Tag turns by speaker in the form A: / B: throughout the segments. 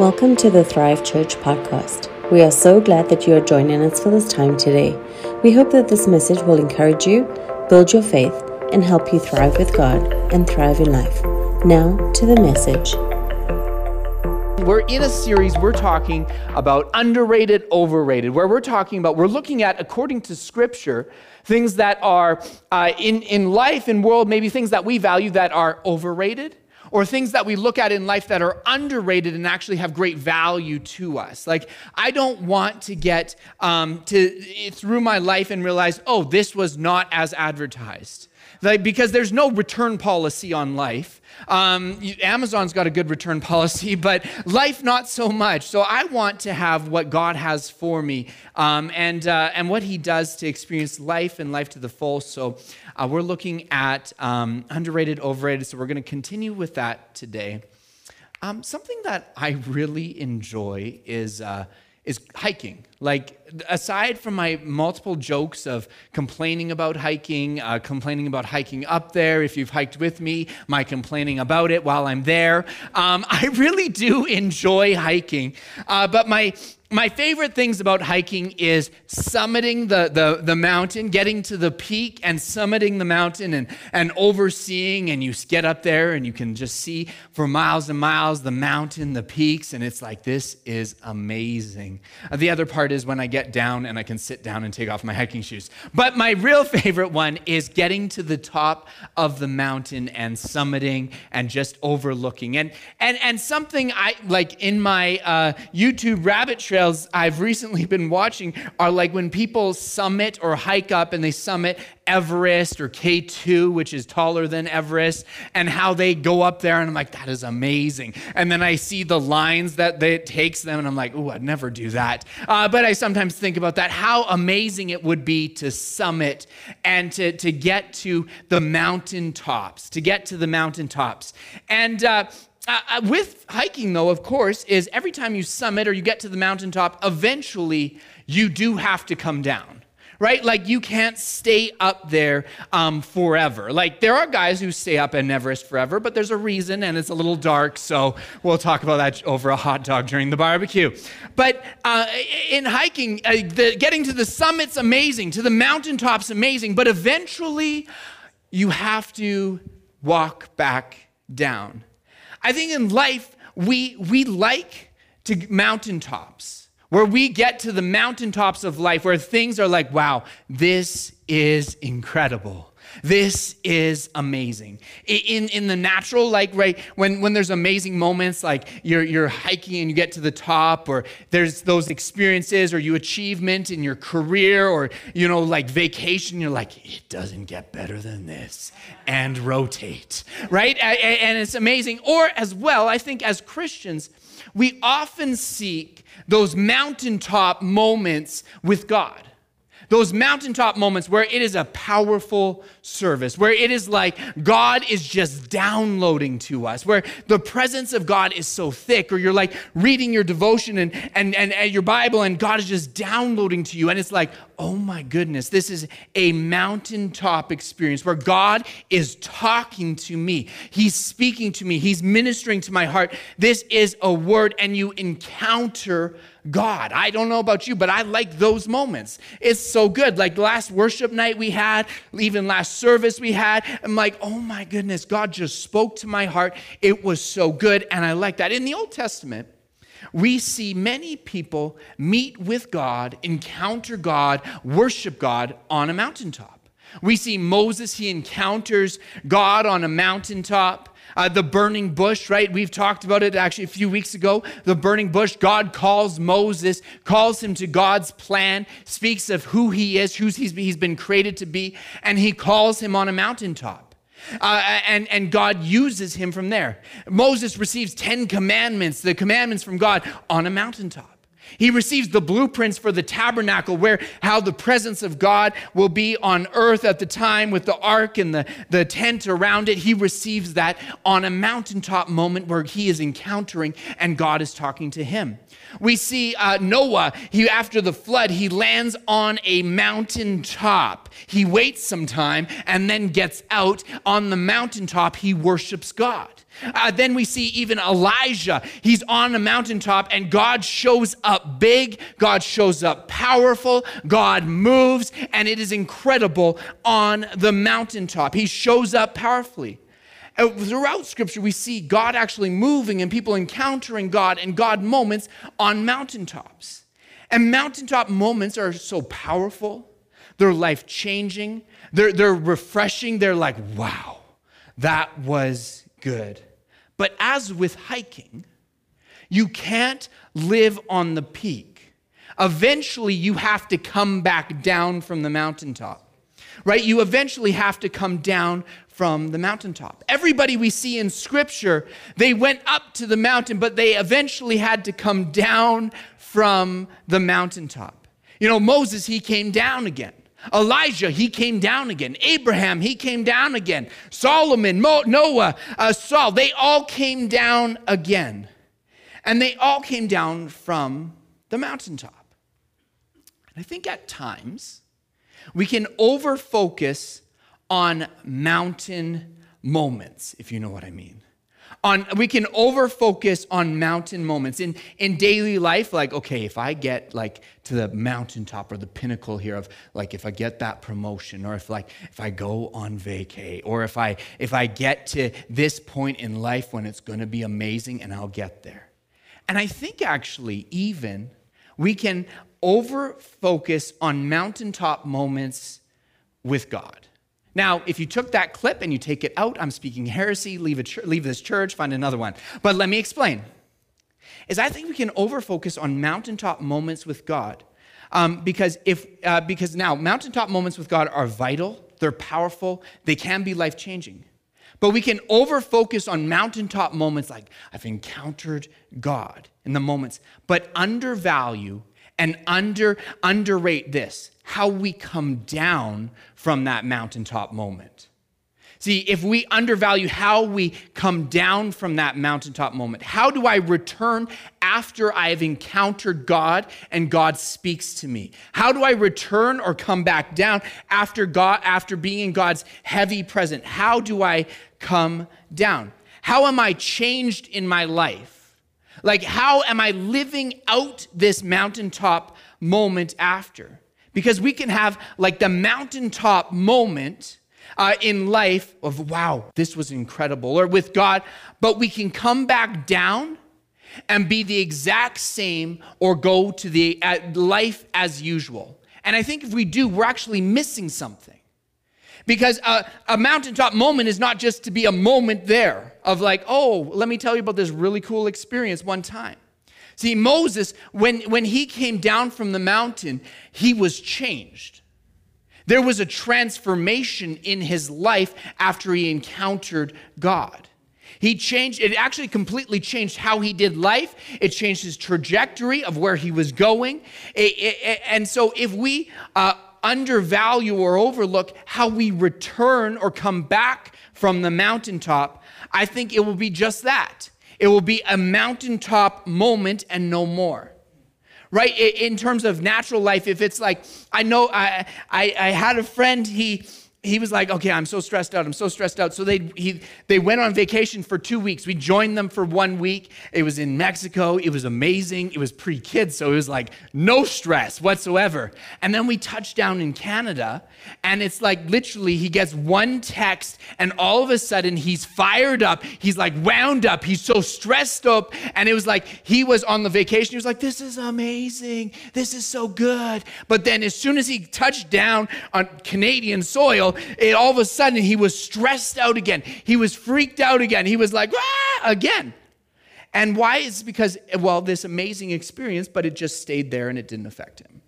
A: Welcome to the Thrive Church podcast. We are so glad that you are joining us for this time today. We hope that this message will encourage you, build your faith, and help you thrive with God and thrive in life. Now to the message.
B: We're in a series, we're talking about underrated, overrated, where we're talking about, we're looking at, according to Scripture, things that are uh, in, in life and world, maybe things that we value that are overrated or things that we look at in life that are underrated and actually have great value to us. Like, I don't want to get um, to through my life and realize, oh, this was not as advertised. Like, because there's no return policy on life. Um, Amazon's got a good return policy, but life not so much. So I want to have what God has for me um, and, uh, and what He does to experience life and life to the full. So uh, we're looking at um, underrated, overrated. So we're going to continue with that today. Um, something that I really enjoy is, uh, is hiking. Like, aside from my multiple jokes of complaining about hiking, uh, complaining about hiking up there, if you've hiked with me, my complaining about it while I'm there, um, I really do enjoy hiking. Uh, but my my favorite things about hiking is summiting the, the, the mountain, getting to the peak and summiting the mountain and, and overseeing. And you get up there and you can just see for miles and miles the mountain, the peaks. And it's like, this is amazing. Uh, the other part is when I get down and I can sit down and take off my hiking shoes. But my real favorite one is getting to the top of the mountain and summiting and just overlooking. And, and, and something I like in my uh, YouTube rabbit trails I've recently been watching are like when people summit or hike up and they summit Everest or K2, which is taller than Everest, and how they go up there. And I'm like, that is amazing. And then I see the lines that it takes them, and I'm like, oh, I'd never do that. Uh, but I sometimes think about that, how amazing it would be to summit and to, to get to the mountain tops, to get to the mountain tops. And, uh, uh, uh, with hiking, though, of course, is every time you summit or you get to the mountaintop, eventually you do have to come down right? Like you can't stay up there um, forever. Like there are guys who stay up in Everest forever, but there's a reason and it's a little dark. So we'll talk about that over a hot dog during the barbecue. But uh, in hiking, uh, the, getting to the summit's amazing, to the mountaintop's amazing, but eventually you have to walk back down. I think in life, we, we like to mountaintops, where we get to the mountaintops of life, where things are like, wow, this is incredible. This is amazing. In, in the natural, like, right, when, when there's amazing moments, like you're, you're hiking and you get to the top, or there's those experiences, or you achievement in your career, or, you know, like vacation, you're like, it doesn't get better than this, and rotate, right? And it's amazing. Or as well, I think as Christians, we often seek those mountaintop moments with God those mountaintop moments where it is a powerful service, where it is like God is just downloading to us, where the presence of God is so thick, or you're like reading your devotion and, and, and, and your Bible, and God is just downloading to you. And it's like, oh my goodness, this is a mountaintop experience where God is talking to me. He's speaking to me, He's ministering to my heart. This is a word, and you encounter God. I don't know about you, but I like those moments. It's so good. Like last worship night we had, even last service we had, I'm like, oh my goodness, God just spoke to my heart. It was so good, and I like that. In the Old Testament, we see many people meet with God, encounter God, worship God on a mountaintop. We see Moses, he encounters God on a mountaintop. Uh, the burning bush, right? We've talked about it actually a few weeks ago. The burning bush, God calls Moses, calls him to God's plan, speaks of who he is, who he's, he's been created to be, and he calls him on a mountaintop. Uh, and, and God uses him from there. Moses receives 10 commandments, the commandments from God, on a mountaintop. He receives the blueprints for the tabernacle, where how the presence of God will be on earth at the time with the ark and the, the tent around it. He receives that on a mountaintop moment where he is encountering and God is talking to him. We see uh, Noah, he, after the flood, he lands on a mountaintop. He waits some time and then gets out on the mountaintop. He worships God. Uh, then we see even Elijah. He's on a mountaintop and God shows up big, God shows up powerful, God moves, and it is incredible on the mountaintop. He shows up powerfully. Uh, throughout Scripture, we see God actually moving and people encountering God and God moments on mountaintops. And mountaintop moments are so powerful, they're life changing, they're, they're refreshing, they're like, wow, that was good. But as with hiking, you can't live on the peak. Eventually, you have to come back down from the mountaintop, right? You eventually have to come down from the mountaintop. Everybody we see in scripture, they went up to the mountain, but they eventually had to come down from the mountaintop. You know, Moses, he came down again. Elijah, he came down again. Abraham, he came down again. Solomon, Mo- Noah, uh, Saul, they all came down again. And they all came down from the mountaintop. And I think at times we can over focus on mountain moments, if you know what I mean. On we can over focus on mountain moments. In in daily life like okay if i get like to the mountaintop or the pinnacle here of like if i get that promotion or if like if i go on vacay or if i if i get to this point in life when it's going to be amazing and i'll get there and i think actually even we can over focus on mountaintop moments with god now, if you took that clip and you take it out, I'm speaking heresy, leave, ch- leave this church, find another one. But let me explain. Is I think we can overfocus on mountaintop moments with God. Um, because if uh, because now mountaintop moments with God are vital, they're powerful, they can be life changing. But we can overfocus on mountaintop moments like I've encountered God in the moments, but undervalue and under underrate this how we come down from that mountaintop moment. See, if we undervalue how we come down from that mountaintop moment, how do I return after I have encountered God and God speaks to me? How do I return or come back down after God after being in God's heavy presence? How do I come down? How am I changed in my life? Like, how am I living out this mountaintop moment after? Because we can have like the mountaintop moment uh, in life of, wow, this was incredible, or with God, but we can come back down and be the exact same or go to the uh, life as usual. And I think if we do, we're actually missing something. Because a, a, mountaintop moment is not just to be a moment there of like, oh, let me tell you about this really cool experience one time. See, Moses, when, when he came down from the mountain, he was changed. There was a transformation in his life after he encountered God. He changed, it actually completely changed how he did life. It changed his trajectory of where he was going. It, it, and so, if we uh, undervalue or overlook how we return or come back from the mountaintop, I think it will be just that. It will be a mountaintop moment and no more. Right? In terms of natural life, if it's like, I know I, I, I had a friend, he, he was like, okay, I'm so stressed out. I'm so stressed out. So they, he, they went on vacation for two weeks. We joined them for one week. It was in Mexico. It was amazing. It was pre kids. So it was like no stress whatsoever. And then we touched down in Canada. And it's like literally he gets one text and all of a sudden he's fired up. He's like wound up. He's so stressed up. And it was like he was on the vacation. He was like, this is amazing. This is so good. But then as soon as he touched down on Canadian soil, it, all of a sudden he was stressed out again. He was freaked out again. He was like, ah, again. And why is because, well, this amazing experience, but it just stayed there and it didn't affect him.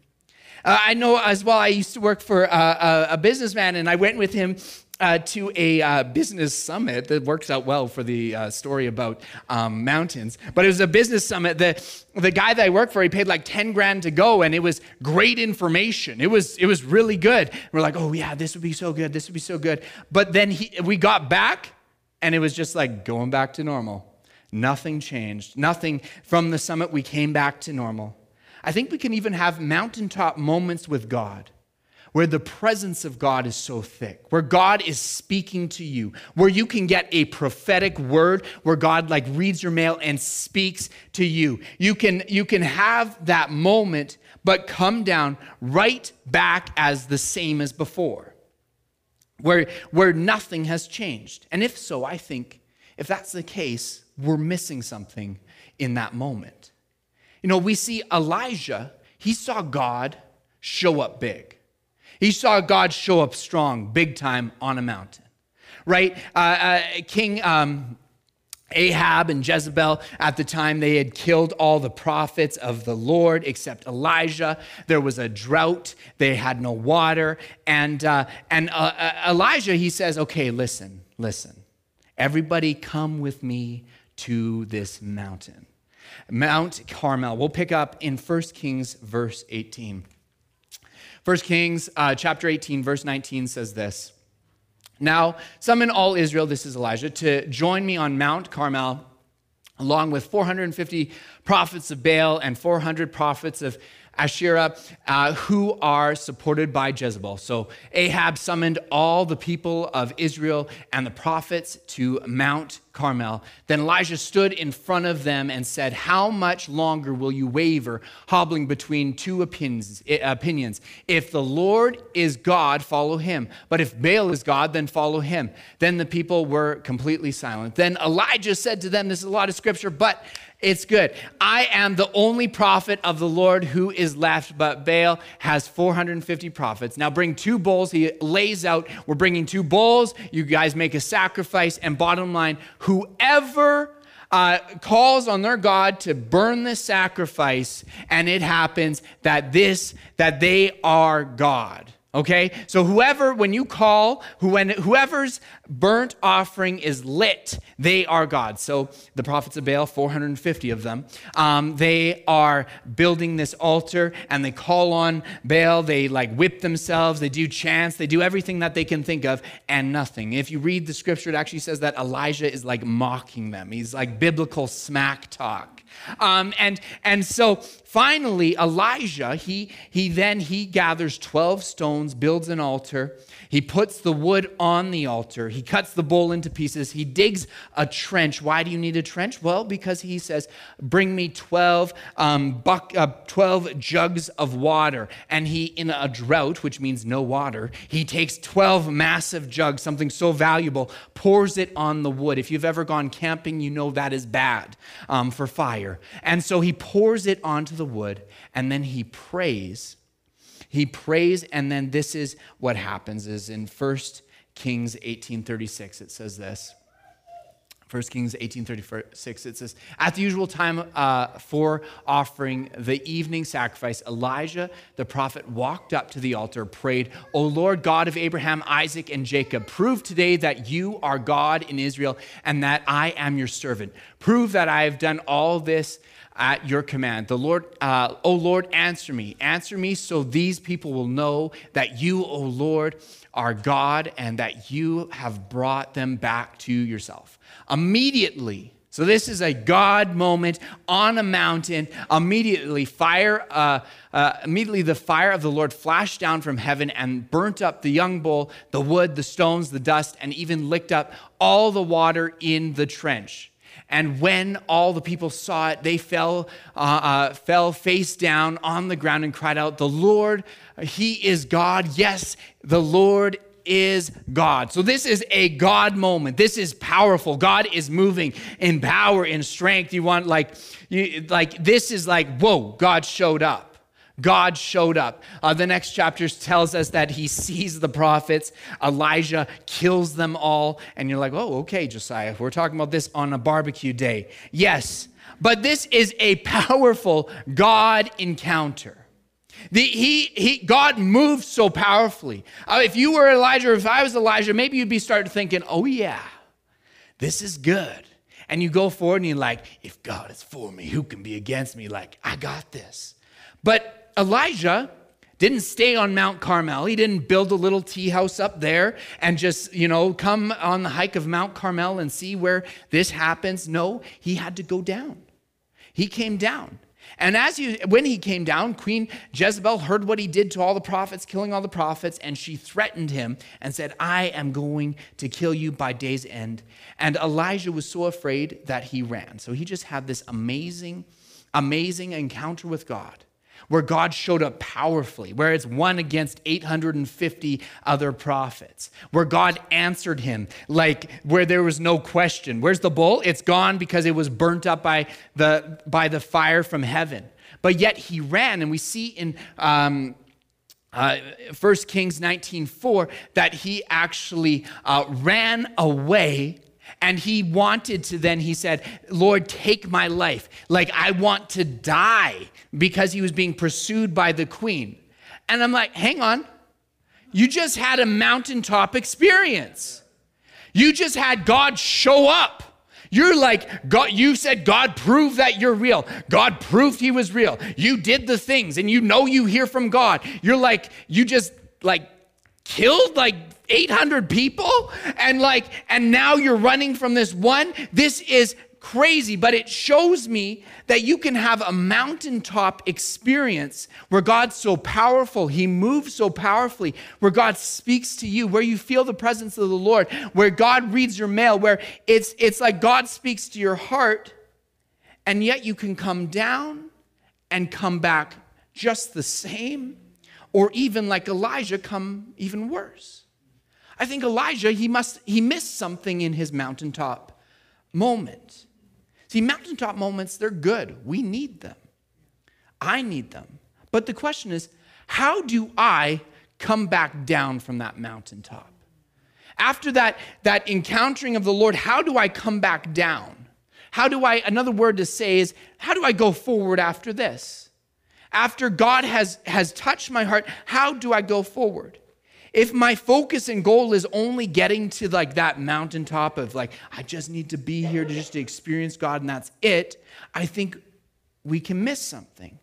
B: Uh, I know as well, I used to work for uh, a, a businessman and I went with him uh, to a uh, business summit that works out well for the uh, story about um, mountains. But it was a business summit. The, the guy that I worked for, he paid like 10 grand to go, and it was great information. It was, it was really good. We're like, oh, yeah, this would be so good. This would be so good. But then he, we got back, and it was just like going back to normal. Nothing changed. Nothing from the summit, we came back to normal. I think we can even have mountaintop moments with God where the presence of God is so thick, where God is speaking to you, where you can get a prophetic word, where God like reads your mail and speaks to you. You can you can have that moment but come down right back as the same as before. Where where nothing has changed. And if so, I think if that's the case, we're missing something in that moment. You know, we see Elijah, he saw God show up big. He saw God show up strong, big time on a mountain, right? Uh, uh, King um, Ahab and Jezebel at the time, they had killed all the prophets of the Lord except Elijah. There was a drought, they had no water. And, uh, and uh, uh Elijah, he says, Okay, listen, listen. Everybody come with me to this mountain. Mount Carmel. We'll pick up in 1 Kings, verse 18. 1 Kings uh, chapter 18, verse 19 says this Now, summon all Israel, this is Elijah, to join me on Mount Carmel, along with 450 prophets of Baal and 400 prophets of Asherah, uh, who are supported by Jezebel. So Ahab summoned all the people of Israel and the prophets to Mount Carmel. Then Elijah stood in front of them and said, How much longer will you waver, hobbling between two opinions? opinions? If the Lord is God, follow him. But if Baal is God, then follow him. Then the people were completely silent. Then Elijah said to them, This is a lot of scripture, but it's good. I am the only prophet of the Lord who is left, but Baal has 450 prophets. Now bring two bulls. He lays out, we're bringing two bulls. You guys make a sacrifice. And bottom line, whoever uh, calls on their God to burn the sacrifice, and it happens that this, that they are God. Okay? So whoever, when you call, when, whoever's burnt offering is lit, they are God. So the prophets of Baal, 450 of them, um, they are building this altar and they call on Baal. They like whip themselves, they do chants, they do everything that they can think of and nothing. If you read the scripture, it actually says that Elijah is like mocking them. He's like biblical smack talk. Um, and, and so finally, Elijah, he, he then he gathers 12 stones, builds an altar, he puts the wood on the altar. He cuts the bull into pieces. He digs a trench. Why do you need a trench? Well, because he says, Bring me 12, um, buck, uh, 12 jugs of water. And he, in a drought, which means no water, he takes 12 massive jugs, something so valuable, pours it on the wood. If you've ever gone camping, you know that is bad um, for fire. And so he pours it onto the wood and then he prays he prays, and then this is what happens is in 1 Kings 18:36, it says this. 1 Kings 18:36 it says at the usual time uh, for offering the evening sacrifice Elijah the prophet walked up to the altar prayed O Lord God of Abraham Isaac and Jacob prove today that you are God in Israel and that I am your servant prove that I have done all this at your command. The Lord, uh, oh Lord, answer me. Answer me so these people will know that you, O Lord, are God and that you have brought them back to yourself. Immediately, so this is a God moment on a mountain. Immediately, fire, uh, uh, immediately the fire of the Lord flashed down from heaven and burnt up the young bull, the wood, the stones, the dust, and even licked up all the water in the trench. And when all the people saw it, they fell, uh, uh, fell face down on the ground and cried out, The Lord, He is God. Yes, the Lord is God. So this is a God moment. This is powerful. God is moving in power, in strength. You want like, you, like this is like, whoa, God showed up. God showed up. Uh, the next chapter tells us that he sees the prophets. Elijah kills them all. And you're like, oh, okay, Josiah, we're talking about this on a barbecue day. Yes, but this is a powerful God encounter. The, he, he, God moved so powerfully. Uh, if you were Elijah, or if I was Elijah, maybe you'd be starting thinking, oh, yeah, this is good. And you go forward and you're like, if God is for me, who can be against me? Like, I got this. But Elijah didn't stay on Mount Carmel. He didn't build a little tea house up there and just, you know, come on the hike of Mount Carmel and see where this happens. No, he had to go down. He came down. And as he, when he came down, Queen Jezebel heard what he did to all the prophets, killing all the prophets, and she threatened him and said, I am going to kill you by day's end. And Elijah was so afraid that he ran. So he just had this amazing, amazing encounter with God where God showed up powerfully, where it's one against 850 other prophets, where God answered him, like where there was no question. Where's the bull? It's gone because it was burnt up by the, by the fire from heaven. But yet he ran, and we see in um, uh, 1 Kings 19:4 that he actually uh, ran away and he wanted to then, he said, Lord, take my life. Like, I want to die because he was being pursued by the queen. And I'm like, hang on. You just had a mountaintop experience. You just had God show up. You're like, God, you said God proved that you're real. God proved he was real. You did the things and you know you hear from God. You're like, you just like killed like 800 people and like and now you're running from this one? This is crazy but it shows me that you can have a mountaintop experience where God's so powerful he moves so powerfully where God speaks to you where you feel the presence of the Lord where God reads your mail where it's it's like God speaks to your heart and yet you can come down and come back just the same or even like Elijah come even worse I think Elijah, he must, he missed something in his mountaintop moment. See, mountaintop moments, they're good. We need them. I need them. But the question is, how do I come back down from that mountaintop? After that, that encountering of the Lord, how do I come back down? How do I, another word to say is, how do I go forward after this? After God has, has touched my heart, how do I go forward? If my focus and goal is only getting to like that mountaintop of like i just need to be here to just to experience god and that's it i think we can miss something.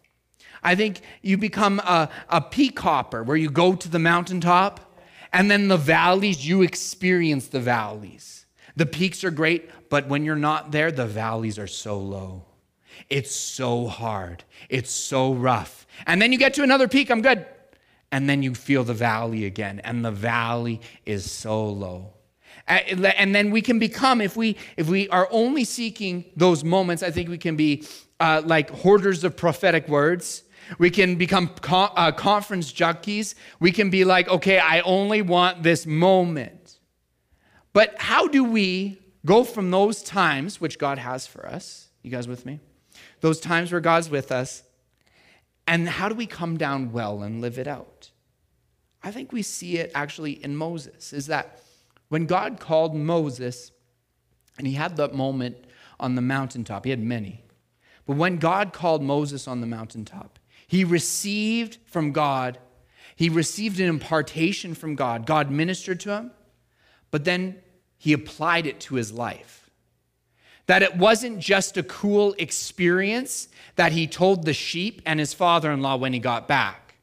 B: I think you become a, a peak hopper where you go to the mountaintop and then the valleys you experience the valleys. The peaks are great but when you're not there the valleys are so low. It's so hard. It's so rough. And then you get to another peak i'm good and then you feel the valley again and the valley is so low. And then we can become if we if we are only seeking those moments i think we can be uh, like hoarders of prophetic words. We can become uh, conference junkies. We can be like okay i only want this moment. But how do we go from those times which god has for us you guys with me? Those times where god's with us and how do we come down well and live it out? I think we see it actually in Moses, is that when God called Moses, and he had that moment on the mountaintop, he had many. But when God called Moses on the mountaintop, he received from God, he received an impartation from God. God ministered to him, but then he applied it to his life. That it wasn't just a cool experience that he told the sheep and his father in law when he got back.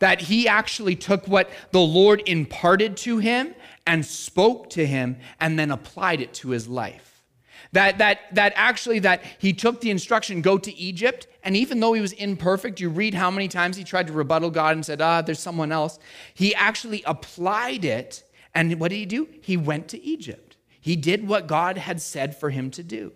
B: That he actually took what the Lord imparted to him and spoke to him and then applied it to his life. That, that, that actually that he took the instruction go to egypt and even though he was imperfect you read how many times he tried to rebuttal god and said ah there's someone else he actually applied it and what did he do he went to egypt he did what God had said for him to do.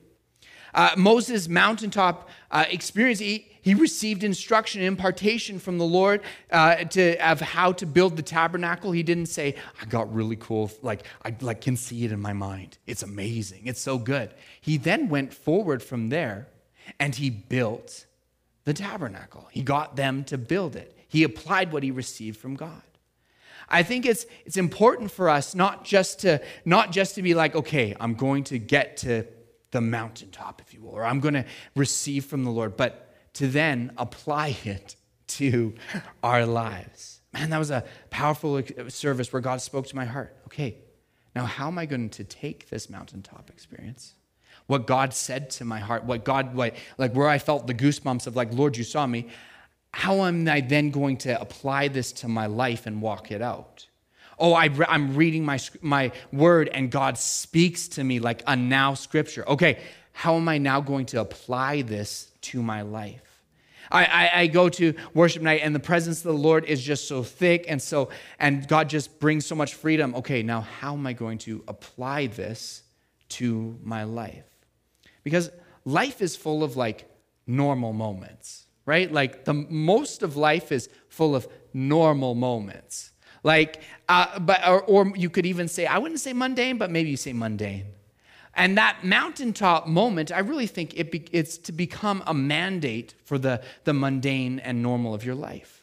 B: Uh, Moses' mountaintop uh, experience, he, he received instruction, impartation from the Lord uh, to, of how to build the tabernacle. He didn't say, I got really cool, like I like, can see it in my mind. It's amazing. It's so good. He then went forward from there and he built the tabernacle. He got them to build it. He applied what he received from God. I think it's, it's important for us not just, to, not just to be like, okay, I'm going to get to the mountaintop, if you will, or I'm going to receive from the Lord, but to then apply it to our lives. Man, that was a powerful service where God spoke to my heart. Okay, now how am I going to take this mountaintop experience? What God said to my heart, what God, like, like where I felt the goosebumps of, like, Lord, you saw me how am I then going to apply this to my life and walk it out? Oh, I, am reading my, my word and God speaks to me like a now scripture. Okay, how am I now going to apply this to my life? I, I, I, go to worship night and the presence of the Lord is just so thick and so, and God just brings so much freedom. Okay, now how am I going to apply this to my life? Because life is full of like normal moments, right? Like the most of life is full of normal moments. Like, uh, but, or, or you could even say, I wouldn't say mundane, but maybe you say mundane. And that mountaintop moment, I really think it be, it's to become a mandate for the, the mundane and normal of your life.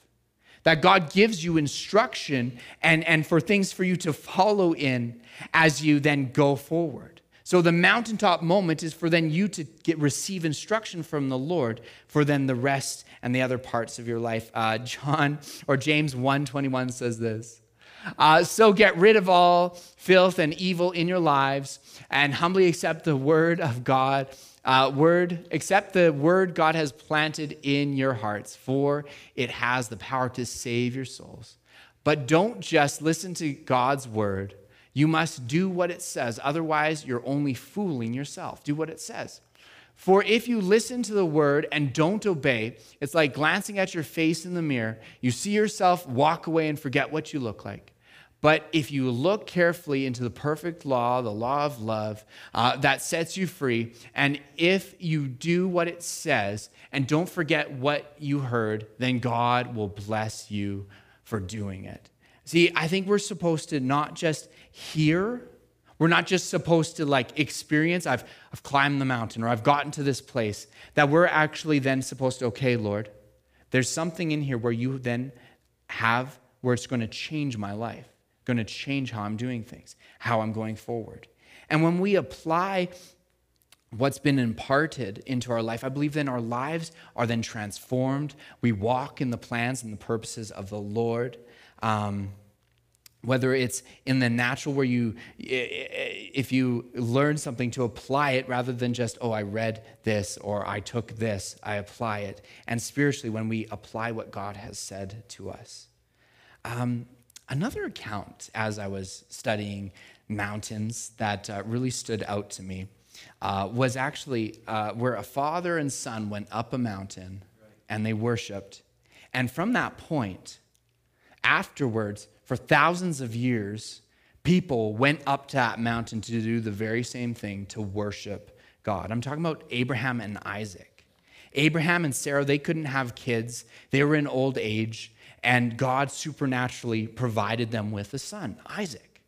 B: That God gives you instruction and, and for things for you to follow in as you then go forward. So the mountaintop moment is for then you to get receive instruction from the Lord for then the rest and the other parts of your life. Uh, John or James 1:21 says this. Uh, so get rid of all filth and evil in your lives and humbly accept the word of God. Uh, word, accept the word God has planted in your hearts, for it has the power to save your souls. But don't just listen to God's word. You must do what it says. Otherwise, you're only fooling yourself. Do what it says. For if you listen to the word and don't obey, it's like glancing at your face in the mirror. You see yourself, walk away, and forget what you look like. But if you look carefully into the perfect law, the law of love, uh, that sets you free, and if you do what it says and don't forget what you heard, then God will bless you for doing it. See, I think we're supposed to not just hear we're not just supposed to like experience, I've, I've climbed the mountain or I've gotten to this place, that we're actually then supposed to, okay, Lord, there's something in here where you then have, where it's going to change my life, going to change how I'm doing things, how I'm going forward. And when we apply what's been imparted into our life, I believe then our lives are then transformed. We walk in the plans and the purposes of the Lord. Um, whether it's in the natural where you if you learn something to apply it rather than just oh i read this or i took this i apply it. And spiritually when we apply what god has said to us. Um, another account as i was studying mountains that uh, really stood out to me uh, was actually uh, where a father and son went up a mountain and they worshiped. And from that point afterwards for thousands of years, people went up to that mountain to do the very same thing to worship God. I'm talking about Abraham and Isaac. Abraham and Sarah, they couldn't have kids, they were in old age, and God supernaturally provided them with a son, Isaac.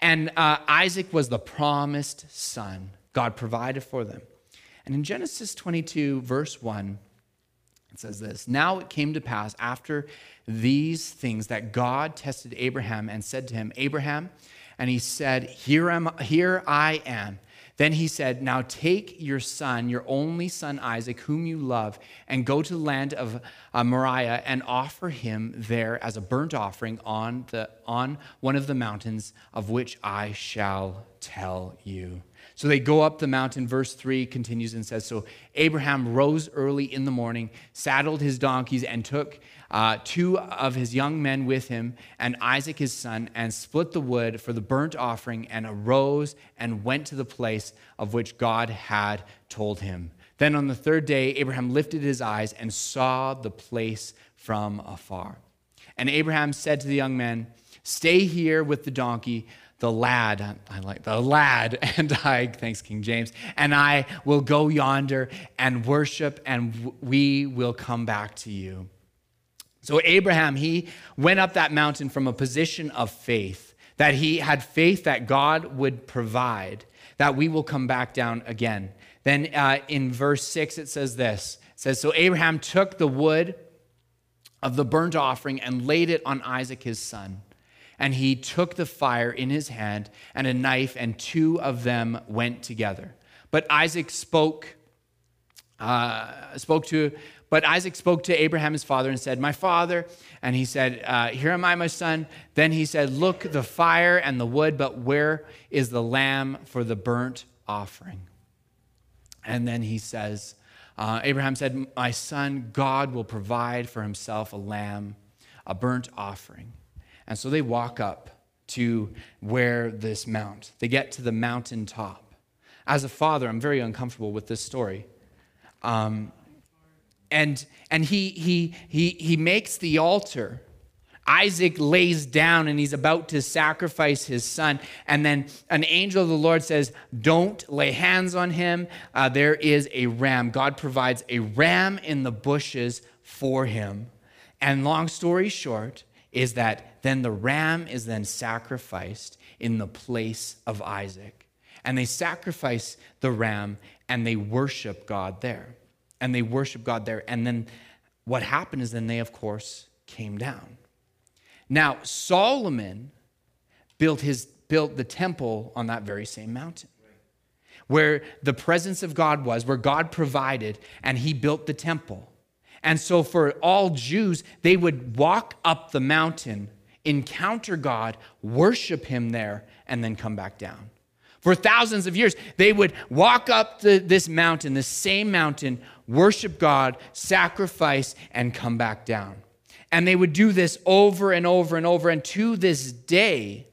B: And uh, Isaac was the promised son. God provided for them. And in Genesis 22, verse 1, it says this Now it came to pass after these things that God tested Abraham and said to him, Abraham, and he said, Here, am, here I am. Then he said, Now take your son, your only son Isaac, whom you love, and go to the land of uh, Moriah and offer him there as a burnt offering on, the, on one of the mountains of which I shall tell you. So they go up the mountain. Verse 3 continues and says So Abraham rose early in the morning, saddled his donkeys, and took uh, two of his young men with him, and Isaac his son, and split the wood for the burnt offering, and arose and went to the place of which God had told him. Then on the third day, Abraham lifted his eyes and saw the place from afar. And Abraham said to the young men, Stay here with the donkey the lad, I like the lad, and I, thanks King James, and I will go yonder and worship, and we will come back to you. So, Abraham, he went up that mountain from a position of faith, that he had faith that God would provide, that we will come back down again. Then uh, in verse 6, it says this it says, So Abraham took the wood of the burnt offering and laid it on Isaac his son. And he took the fire in his hand and a knife, and two of them went together. But Isaac spoke, uh, spoke to, but Isaac spoke to Abraham his father and said, "My father." And he said, uh, "Here am I, my son." Then he said, "Look, the fire and the wood, but where is the lamb for the burnt offering?" And then he says, uh, Abraham said, "My son, God will provide for himself a lamb, a burnt offering." And so they walk up to where this mount. They get to the mountain top. As a father, I'm very uncomfortable with this story. Um, and and he he he he makes the altar. Isaac lays down and he's about to sacrifice his son. And then an angel of the Lord says, Don't lay hands on him. Uh, there is a ram. God provides a ram in the bushes for him. And long story short, is that then the ram is then sacrificed in the place of Isaac. And they sacrifice the ram and they worship God there. And they worship God there. And then what happened is then they, of course, came down. Now, Solomon built, his, built the temple on that very same mountain where the presence of God was, where God provided, and he built the temple. And so, for all Jews, they would walk up the mountain, encounter God, worship him there, and then come back down. For thousands of years, they would walk up the, this mountain, the same mountain, worship God, sacrifice, and come back down. And they would do this over and over and over. And to this day,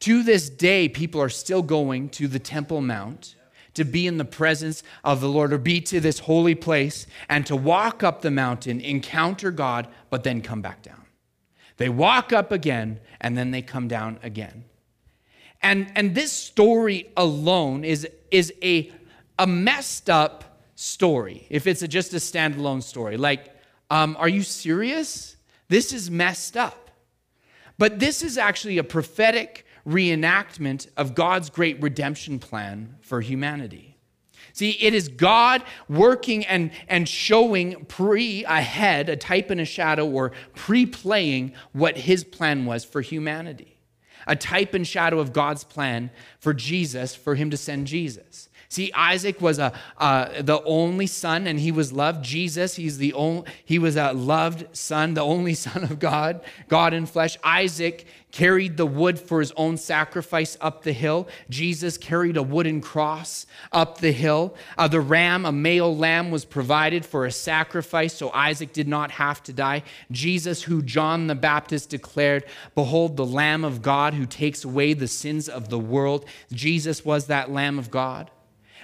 B: to this day, people are still going to the Temple Mount to be in the presence of the Lord or be to this holy place and to walk up the mountain, encounter God, but then come back down. They walk up again and then they come down again. And, and this story alone is, is a, a messed up story if it's a, just a standalone story. Like, um, are you serious? This is messed up. But this is actually a prophetic reenactment of God's great redemption plan for humanity. See, it is God working and, and showing pre ahead, a type and a shadow, or pre playing what his plan was for humanity. A type and shadow of God's plan for Jesus, for him to send Jesus. See, Isaac was a, uh, the only son, and he was loved. Jesus, he's the only, he was a loved son, the only son of God, God in flesh. Isaac carried the wood for his own sacrifice up the hill. Jesus carried a wooden cross up the hill. Uh, the ram, a male lamb, was provided for a sacrifice, so Isaac did not have to die. Jesus, who John the Baptist declared, Behold, the Lamb of God who takes away the sins of the world. Jesus was that Lamb of God.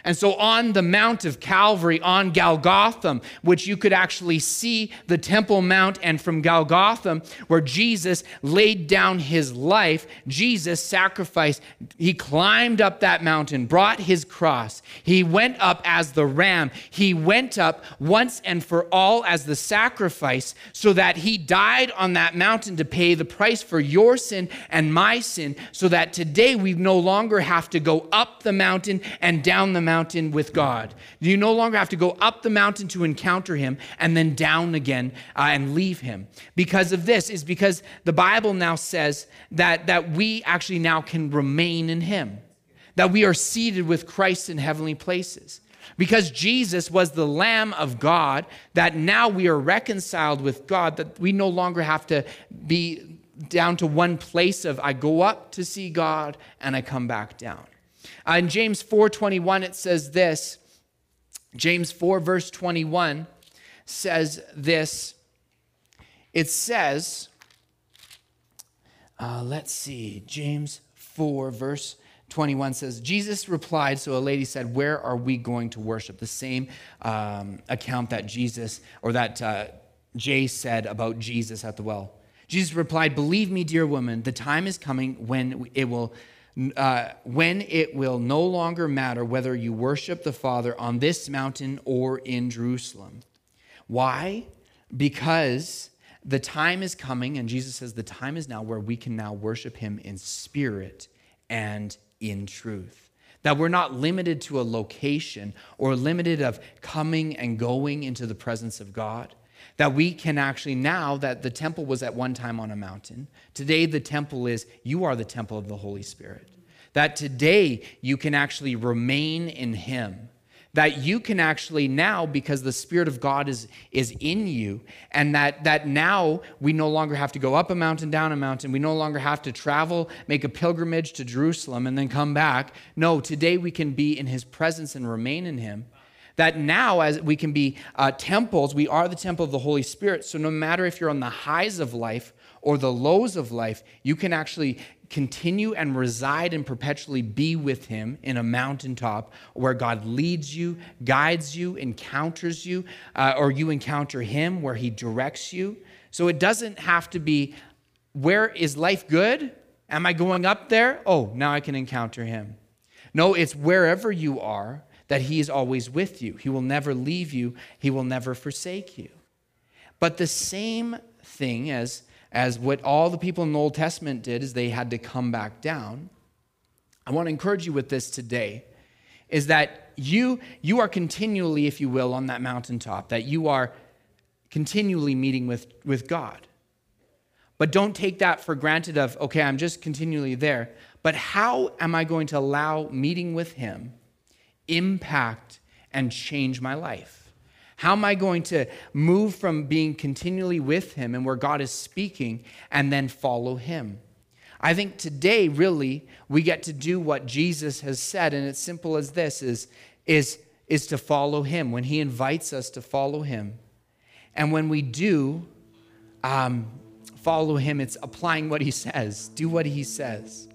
B: And so on the Mount of Calvary, on Golgotha, which you could actually see the Temple Mount, and from Golgotha, where Jesus laid down his life, Jesus sacrificed. He climbed up that mountain, brought his cross. He went up as the ram. He went up once and for all as the sacrifice, so that he died on that mountain to pay the price for your sin and my sin, so that today we no longer have to go up the mountain and down the mountain mountain with God. You no longer have to go up the mountain to encounter him and then down again uh, and leave him. Because of this, is because the Bible now says that, that we actually now can remain in him, that we are seated with Christ in heavenly places. Because Jesus was the Lamb of God, that now we are reconciled with God, that we no longer have to be down to one place of I go up to see God and I come back down. Uh, in James 4:21 it says this. James 4 verse 21 says this. It says uh, let's see. James 4 verse 21 says, Jesus replied, so a lady said, Where are we going to worship? The same um, account that Jesus, or that uh, Jay said about Jesus at the well. Jesus replied, Believe me, dear woman, the time is coming when it will uh, when it will no longer matter whether you worship the Father on this mountain or in Jerusalem. Why? Because the time is coming, and Jesus says the time is now where we can now worship Him in spirit and in truth. That we're not limited to a location or limited of coming and going into the presence of God that we can actually now that the temple was at one time on a mountain today the temple is you are the temple of the holy spirit. That today you can actually remain in him. That you can actually now because the spirit of god is is in you and that that now we no longer have to go up a mountain down a mountain we no longer have to travel make a pilgrimage to jerusalem and then come back. No today we can be in his presence and remain in him that now, as we can be uh, temples, we are the temple of the Holy Spirit. So, no matter if you're on the highs of life or the lows of life, you can actually continue and reside and perpetually be with Him in a mountaintop where God leads you, guides you, encounters you, uh, or you encounter Him where He directs you. So it doesn't have to be where is life good? Am I going up there? Oh, now I can encounter Him. No, it's wherever you are that He is always with you. He will never leave you, He will never forsake you. But the same thing as as what all the people in the Old Testament did is they had to come back down. I want to encourage you with this today is that you you are continually if you will on that mountaintop that you are continually meeting with with God. But don't take that for granted of okay, I'm just continually there. But how am I going to allow meeting with him impact and change my life? How am I going to move from being continually with Him and where God is speaking and then follow Him? I think today, really, we get to do what Jesus has said, and it's simple as this is, is, is to follow Him when He invites us to follow Him. And when we do um, follow Him, it's applying what He says, do what He says.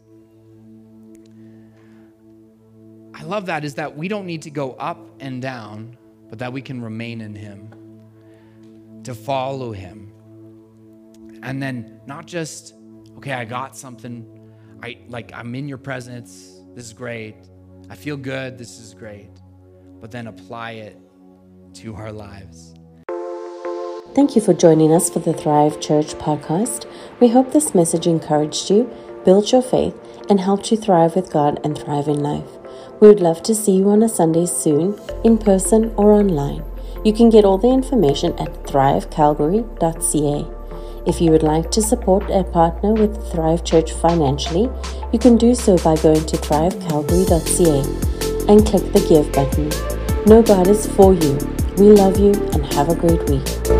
B: I love that is that we don't need to go up and down but that we can remain in Him, to follow Him. And then not just, okay, I got something, I like I'm in your presence, this is great. I feel good, this is great. But then apply it to our lives.
A: Thank you for joining us for the Thrive Church podcast. We hope this message encouraged you, built your faith, and helped you thrive with God and thrive in life. We would love to see you on a Sunday soon, in person or online. You can get all the information at thrivecalgary.ca. If you would like to support or partner with Thrive Church financially, you can do so by going to thrivecalgary.ca and click the Give button. Know God is for you. We love you and have a great week.